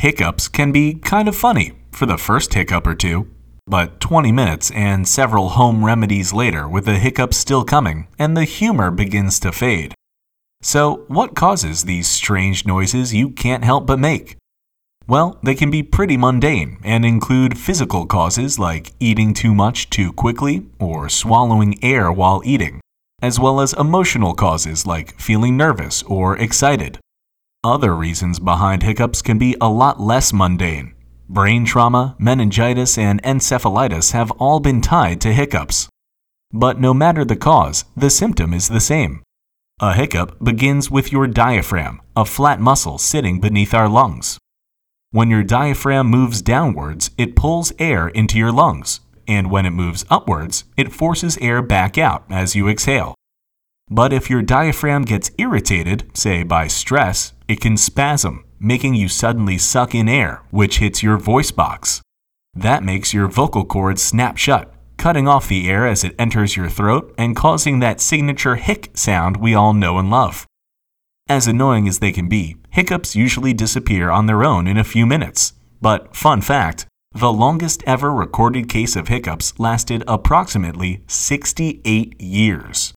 Hiccups can be kind of funny for the first hiccup or two, but 20 minutes and several home remedies later, with the hiccups still coming, and the humor begins to fade. So, what causes these strange noises you can't help but make? Well, they can be pretty mundane and include physical causes like eating too much too quickly or swallowing air while eating, as well as emotional causes like feeling nervous or excited. Other reasons behind hiccups can be a lot less mundane. Brain trauma, meningitis, and encephalitis have all been tied to hiccups. But no matter the cause, the symptom is the same. A hiccup begins with your diaphragm, a flat muscle sitting beneath our lungs. When your diaphragm moves downwards, it pulls air into your lungs, and when it moves upwards, it forces air back out as you exhale. But if your diaphragm gets irritated, say by stress, it can spasm, making you suddenly suck in air, which hits your voice box. That makes your vocal cords snap shut, cutting off the air as it enters your throat and causing that signature hic sound we all know and love. As annoying as they can be, hiccups usually disappear on their own in a few minutes. But, fun fact, the longest ever recorded case of hiccups lasted approximately 68 years.